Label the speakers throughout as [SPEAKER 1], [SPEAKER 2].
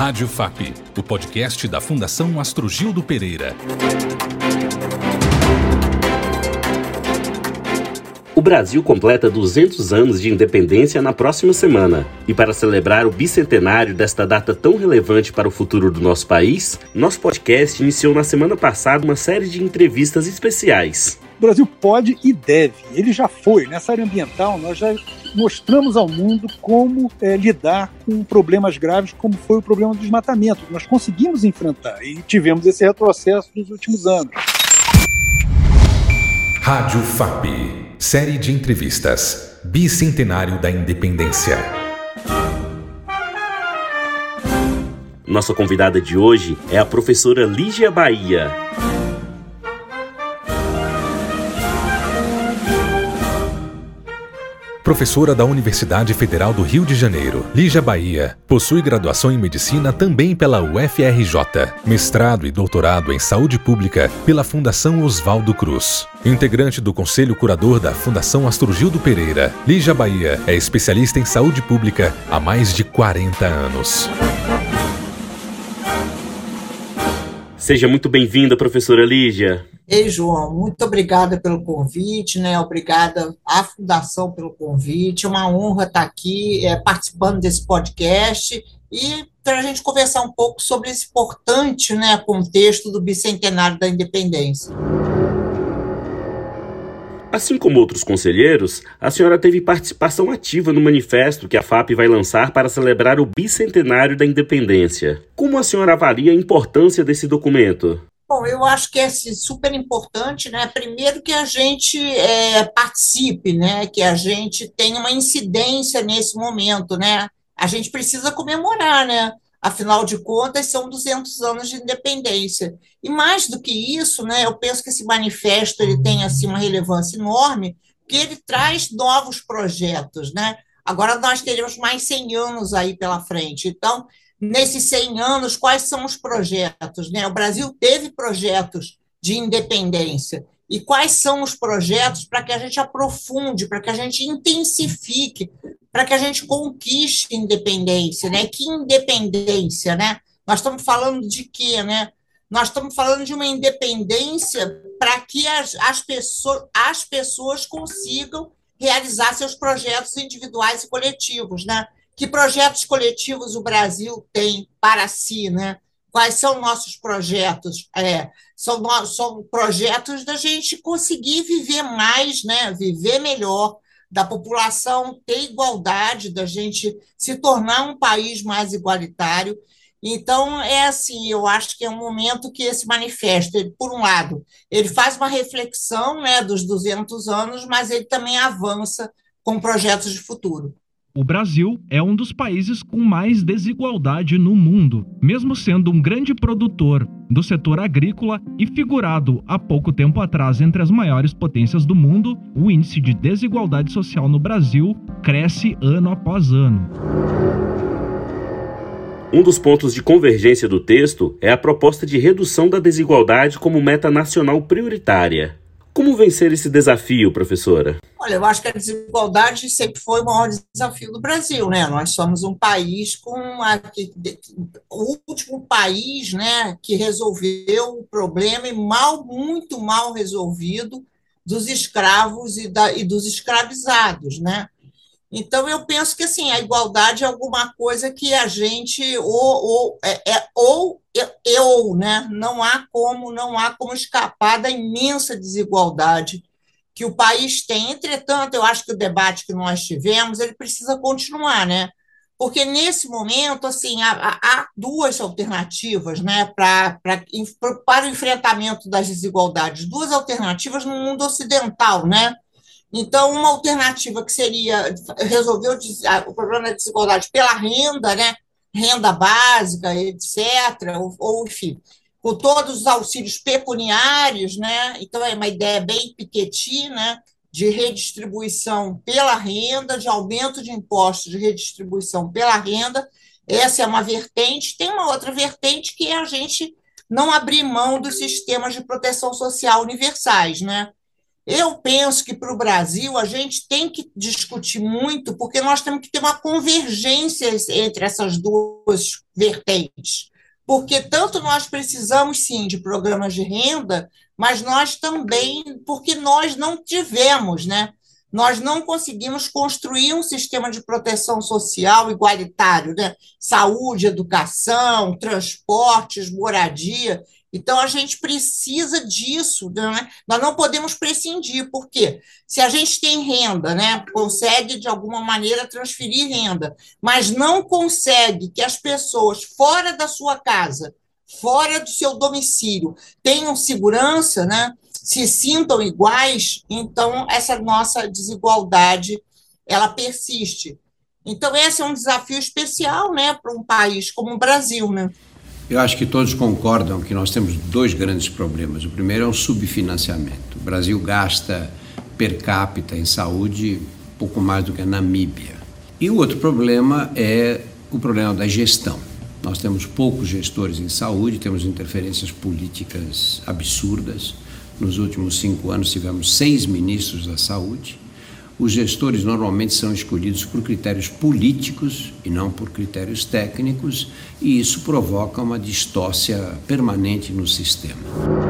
[SPEAKER 1] Rádio FAP, o podcast da Fundação Astrogildo Pereira.
[SPEAKER 2] O Brasil completa 200 anos de independência na próxima semana. E para celebrar o bicentenário desta data tão relevante para o futuro do nosso país, nosso podcast iniciou na semana passada uma série de entrevistas especiais.
[SPEAKER 3] O Brasil pode e deve. Ele já foi. Nessa área ambiental, nós já mostramos ao mundo como é, lidar com problemas graves, como foi o problema do desmatamento. Nós conseguimos enfrentar e tivemos esse retrocesso nos últimos anos.
[SPEAKER 1] Rádio FAP, série de entrevistas, bicentenário da independência.
[SPEAKER 2] Nossa convidada de hoje é a professora Lígia Bahia.
[SPEAKER 1] Professora da Universidade Federal do Rio de Janeiro, Lígia Bahia, possui graduação em medicina também pela UFRJ, mestrado e doutorado em saúde pública pela Fundação Oswaldo Cruz. Integrante do Conselho Curador da Fundação Astrogildo Pereira, Lígia Bahia é especialista em saúde pública há mais de 40 anos.
[SPEAKER 2] Seja muito bem-vinda, professora Lígia.
[SPEAKER 4] Ei, João, muito obrigada pelo convite, né? Obrigada à Fundação pelo convite. É uma honra estar aqui é, participando desse podcast e para a gente conversar um pouco sobre esse importante né, contexto do bicentenário da independência.
[SPEAKER 2] Assim como outros conselheiros, a senhora teve participação ativa no manifesto que a FAP vai lançar para celebrar o bicentenário da independência. Como a senhora avalia a importância desse documento?
[SPEAKER 4] Bom, eu acho que é assim, super importante, né? Primeiro que a gente é, participe, né? Que a gente tenha uma incidência nesse momento, né? A gente precisa comemorar, né? Afinal de contas, são 200 anos de independência. E mais do que isso, né? Eu penso que esse manifesto ele tem assim uma relevância enorme, porque ele traz novos projetos, né? Agora nós teremos mais 100 anos aí pela frente. Então, nesses 100 anos, quais são os projetos? Né? O Brasil teve projetos de independência. E quais são os projetos para que a gente aprofunde, para que a gente intensifique, para que a gente conquiste independência, né? Que independência, né? Nós estamos falando de quê, né? Nós estamos falando de uma independência para que as, as, pessoas, as pessoas consigam realizar seus projetos individuais e coletivos, né? Que projetos coletivos o Brasil tem para si, né? Quais são nossos projetos? É, são, são projetos da gente conseguir viver mais, né? Viver melhor, da população ter igualdade, da gente se tornar um país mais igualitário. Então, é assim, eu acho que é um momento que esse manifesto, ele, por um lado, ele faz uma reflexão né, dos 200 anos, mas ele também avança com projetos de futuro.
[SPEAKER 5] O Brasil é um dos países com mais desigualdade no mundo, mesmo sendo um grande produtor do setor agrícola e figurado há pouco tempo atrás entre as maiores potências do mundo, o índice de desigualdade social no Brasil cresce ano após ano.
[SPEAKER 2] Um dos pontos de convergência do texto é a proposta de redução da desigualdade como meta nacional prioritária. Como vencer esse desafio, professora?
[SPEAKER 4] Olha, eu acho que a desigualdade sempre foi o maior desafio do Brasil, né? Nós somos um país com a, o último país, né, que resolveu o problema e mal, muito mal resolvido dos escravos e, da, e dos escravizados, né? Então, eu penso que assim, a igualdade é alguma coisa que a gente ou, ou é, é ou eu, né? Não há como não há como escapar da imensa desigualdade que o país tem. Entretanto, eu acho que o debate que nós tivemos ele precisa continuar, né? Porque nesse momento, assim, há, há duas alternativas, né, para para o enfrentamento das desigualdades, duas alternativas no mundo ocidental, né? Então, uma alternativa que seria resolver o, problema da desigualdade pela renda, né? renda básica, etc., ou, ou, enfim, com todos os auxílios pecuniários, né? então é uma ideia bem Piketty, né? de redistribuição pela renda, de aumento de impostos, de redistribuição pela renda, essa é uma vertente. Tem uma outra vertente que é a gente não abrir mão dos sistemas de proteção social universais, né? Eu penso que para o Brasil a gente tem que discutir muito, porque nós temos que ter uma convergência entre essas duas vertentes. Porque tanto nós precisamos, sim, de programas de renda, mas nós também, porque nós não tivemos, né? Nós não conseguimos construir um sistema de proteção social igualitário, né? Saúde, educação, transportes, moradia. Então, a gente precisa disso, né? nós não podemos prescindir, porque se a gente tem renda, né, consegue de alguma maneira transferir renda, mas não consegue que as pessoas fora da sua casa, fora do seu domicílio, tenham segurança, né, se sintam iguais, então essa nossa desigualdade ela persiste. Então, esse é um desafio especial né, para um país como o Brasil. Né?
[SPEAKER 6] Eu acho que todos concordam que nós temos dois grandes problemas. O primeiro é o subfinanciamento. O Brasil gasta per capita em saúde pouco mais do que a Namíbia. E o outro problema é o problema da gestão. Nós temos poucos gestores em saúde, temos interferências políticas absurdas. Nos últimos cinco anos tivemos seis ministros da saúde os gestores normalmente são escolhidos por critérios políticos e não por critérios técnicos, e isso provoca uma distócia permanente no sistema.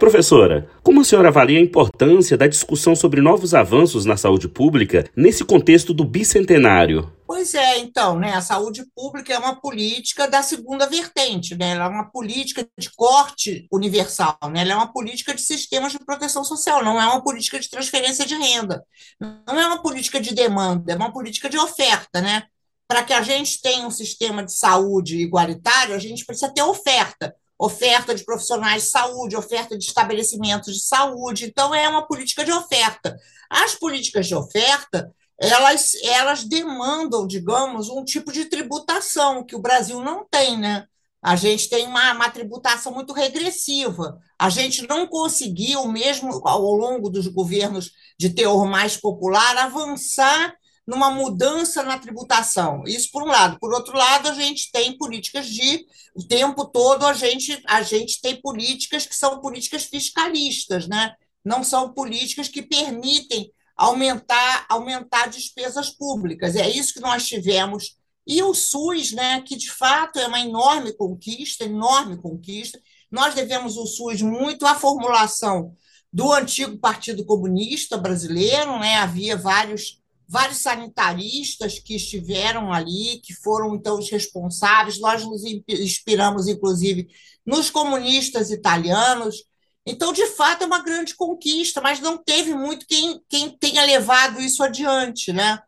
[SPEAKER 2] Professora, como a senhora avalia a importância da discussão sobre novos avanços na saúde pública nesse contexto do bicentenário?
[SPEAKER 4] Pois é, então, né, a saúde pública é uma política da segunda vertente, né, ela é uma política de corte universal, né, ela é uma política de sistemas de proteção social, não é uma política de transferência de renda, não é uma política de demanda, é uma política de oferta, né? Para que a gente tenha um sistema de saúde igualitário, a gente precisa ter oferta, oferta de profissionais de saúde, oferta de estabelecimentos de saúde, então é uma política de oferta. As políticas de oferta elas, elas demandam, digamos, um tipo de tributação que o Brasil não tem, né? A gente tem uma, uma tributação muito regressiva. A gente não conseguiu, mesmo ao longo dos governos de teor mais popular, avançar numa mudança na tributação. Isso por um lado. Por outro lado, a gente tem políticas de o tempo todo a gente a gente tem políticas que são políticas fiscalistas, né? Não são políticas que permitem aumentar, aumentar despesas públicas. É isso que nós tivemos. E o SUS, né, que de fato é uma enorme conquista, enorme conquista. Nós devemos o SUS muito à formulação do antigo Partido Comunista Brasileiro, né? Havia vários vários sanitaristas que estiveram ali, que foram então os responsáveis. Nós nos inspiramos inclusive nos comunistas italianos, então, de fato, é uma grande conquista, mas não teve muito quem, quem tenha levado isso adiante. Né?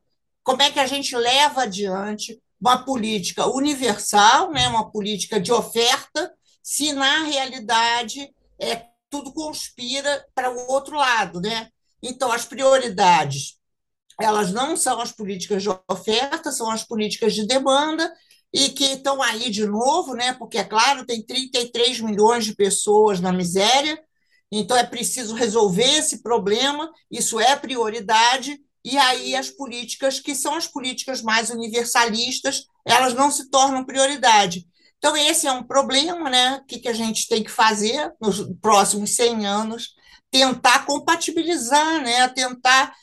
[SPEAKER 4] Como é que a gente leva adiante uma política universal, né? uma política de oferta, se na realidade é, tudo conspira para o outro lado? Né? Então, as prioridades elas não são as políticas de oferta, são as políticas de demanda, e que estão aí de novo, né? Porque, é claro, tem 33 milhões de pessoas na miséria, então é preciso resolver esse problema, isso é prioridade, e aí as políticas, que são as políticas mais universalistas, elas não se tornam prioridade. Então, esse é um problema, né? O que, que a gente tem que fazer nos próximos 100 anos? Tentar compatibilizar, né? Tentar,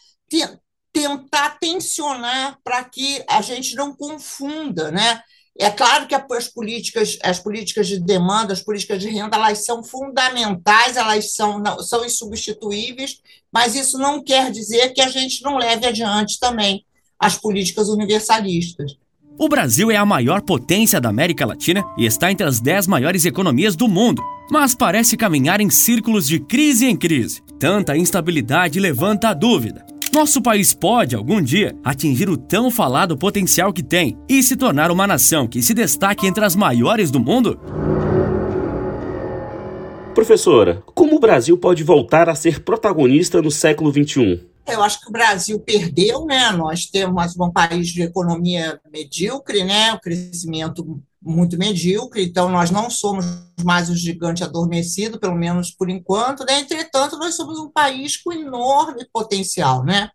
[SPEAKER 4] tentar tensionar para que a gente não confunda, né? É claro que as políticas, as políticas de demanda, as políticas de renda, elas são fundamentais, elas são, são insubstituíveis, mas isso não quer dizer que a gente não leve adiante também as políticas universalistas.
[SPEAKER 7] O Brasil é a maior potência da América Latina e está entre as dez maiores economias do mundo, mas parece caminhar em círculos de crise em crise. Tanta instabilidade levanta a dúvida. Nosso país pode, algum dia, atingir o tão falado potencial que tem e se tornar uma nação que se destaque entre as maiores do mundo?
[SPEAKER 2] Professora, como o Brasil pode voltar a ser protagonista no século XXI?
[SPEAKER 4] Eu acho que o Brasil perdeu, né? Nós temos um país de economia medíocre, né? O crescimento muito medíocre, então nós não somos mais o gigante adormecido, pelo menos por enquanto, né? entretanto, nós somos um país com enorme potencial, né?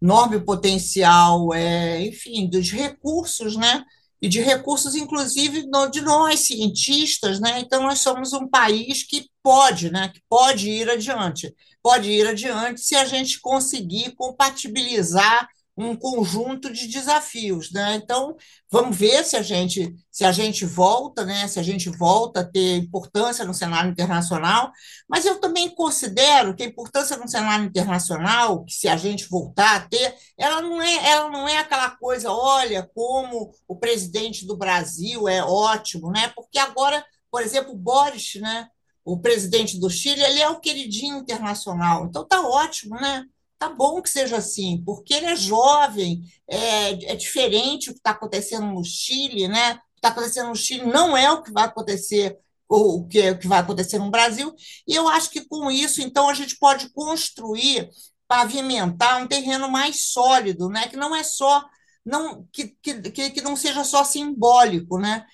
[SPEAKER 4] enorme potencial, é, enfim, dos recursos, né? e de recursos, inclusive, de nós, cientistas, né? Então, nós somos um país que pode, né? Que pode ir adiante. Pode ir adiante se a gente conseguir compatibilizar um conjunto de desafios, né? Então, vamos ver se a gente se a gente volta, né? Se a gente volta a ter importância no cenário internacional, mas eu também considero que a importância no cenário internacional, que se a gente voltar a ter, ela não é ela não é aquela coisa, olha, como o presidente do Brasil é ótimo, né? Porque agora, por exemplo, Boris, né? O presidente do Chile, ele é o queridinho internacional. Então tá ótimo, né? Tá bom que seja assim, porque ele é jovem, é, é diferente o que está acontecendo no Chile, né? O que está acontecendo no Chile não é o que vai acontecer o que, o que vai acontecer no Brasil, e eu acho que com isso, então, a gente pode construir, pavimentar um terreno mais sólido, né? que não é só, não, que, que, que não seja só simbólico, né?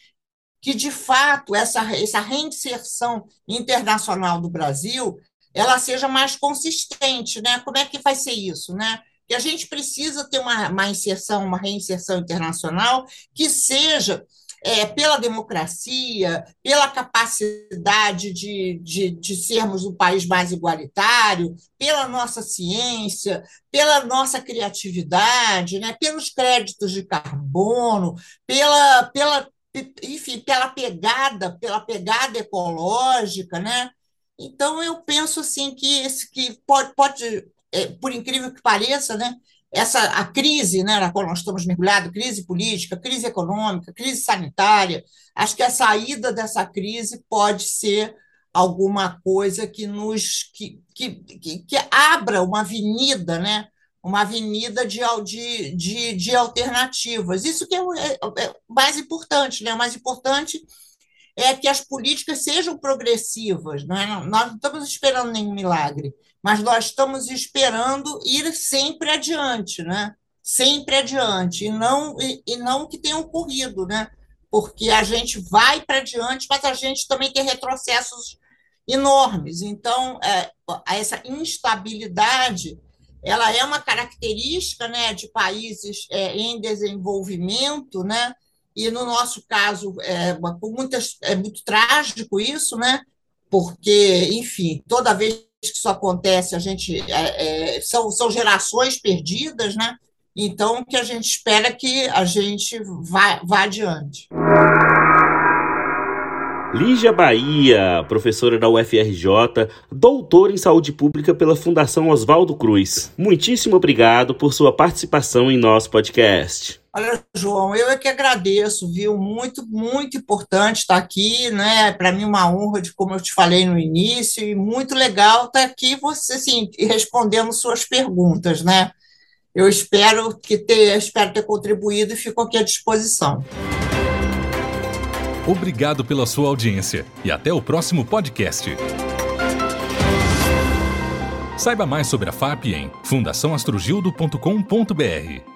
[SPEAKER 4] que, de fato, essa, essa reinserção internacional do Brasil ela seja mais consistente, né? Como é que vai ser isso, né? Que a gente precisa ter uma, uma inserção, uma reinserção internacional que seja é, pela democracia, pela capacidade de, de, de sermos um país mais igualitário, pela nossa ciência, pela nossa criatividade, né, pelos créditos de carbono, pela, pela, enfim, pela pegada, pela pegada ecológica, né? Então, eu penso assim que esse que pode, pode é, por incrível que pareça, né, essa a crise, né, na qual nós estamos mergulhados, crise política, crise econômica, crise sanitária, acho que a saída dessa crise pode ser alguma coisa que nos que, que, que, que abra uma avenida, né, uma avenida de, de, de, de alternativas. Isso que é, é, é mais importante, né? O mais importante é que as políticas sejam progressivas. Não é? Nós não estamos esperando nenhum milagre, mas nós estamos esperando ir sempre adiante, né? sempre adiante, e não, e, e não que tenha ocorrido, né? porque a gente vai para adiante, mas a gente também tem retrocessos enormes. Então, é, essa instabilidade ela é uma característica né, de países é, em desenvolvimento, né? E no nosso caso é, muitas, é muito trágico isso, né? Porque, enfim, toda vez que isso acontece, a gente é, é, são, são gerações perdidas, né? Então, que a gente espera que a gente vá, vá adiante.
[SPEAKER 2] Lígia Bahia, professora da UFRJ, doutora em saúde pública pela Fundação Oswaldo Cruz. Muitíssimo obrigado por sua participação em nosso podcast.
[SPEAKER 4] Olha, João, eu é que agradeço, viu? Muito, muito importante estar aqui, né? Para mim, uma honra, de como eu te falei no início, e muito legal estar aqui você, assim, respondendo suas perguntas, né? Eu espero que ter, espero ter contribuído e fico aqui à disposição.
[SPEAKER 1] Obrigado pela sua audiência e até o próximo podcast. Saiba mais sobre a FAP em fundaçãoastrogildo.com.br.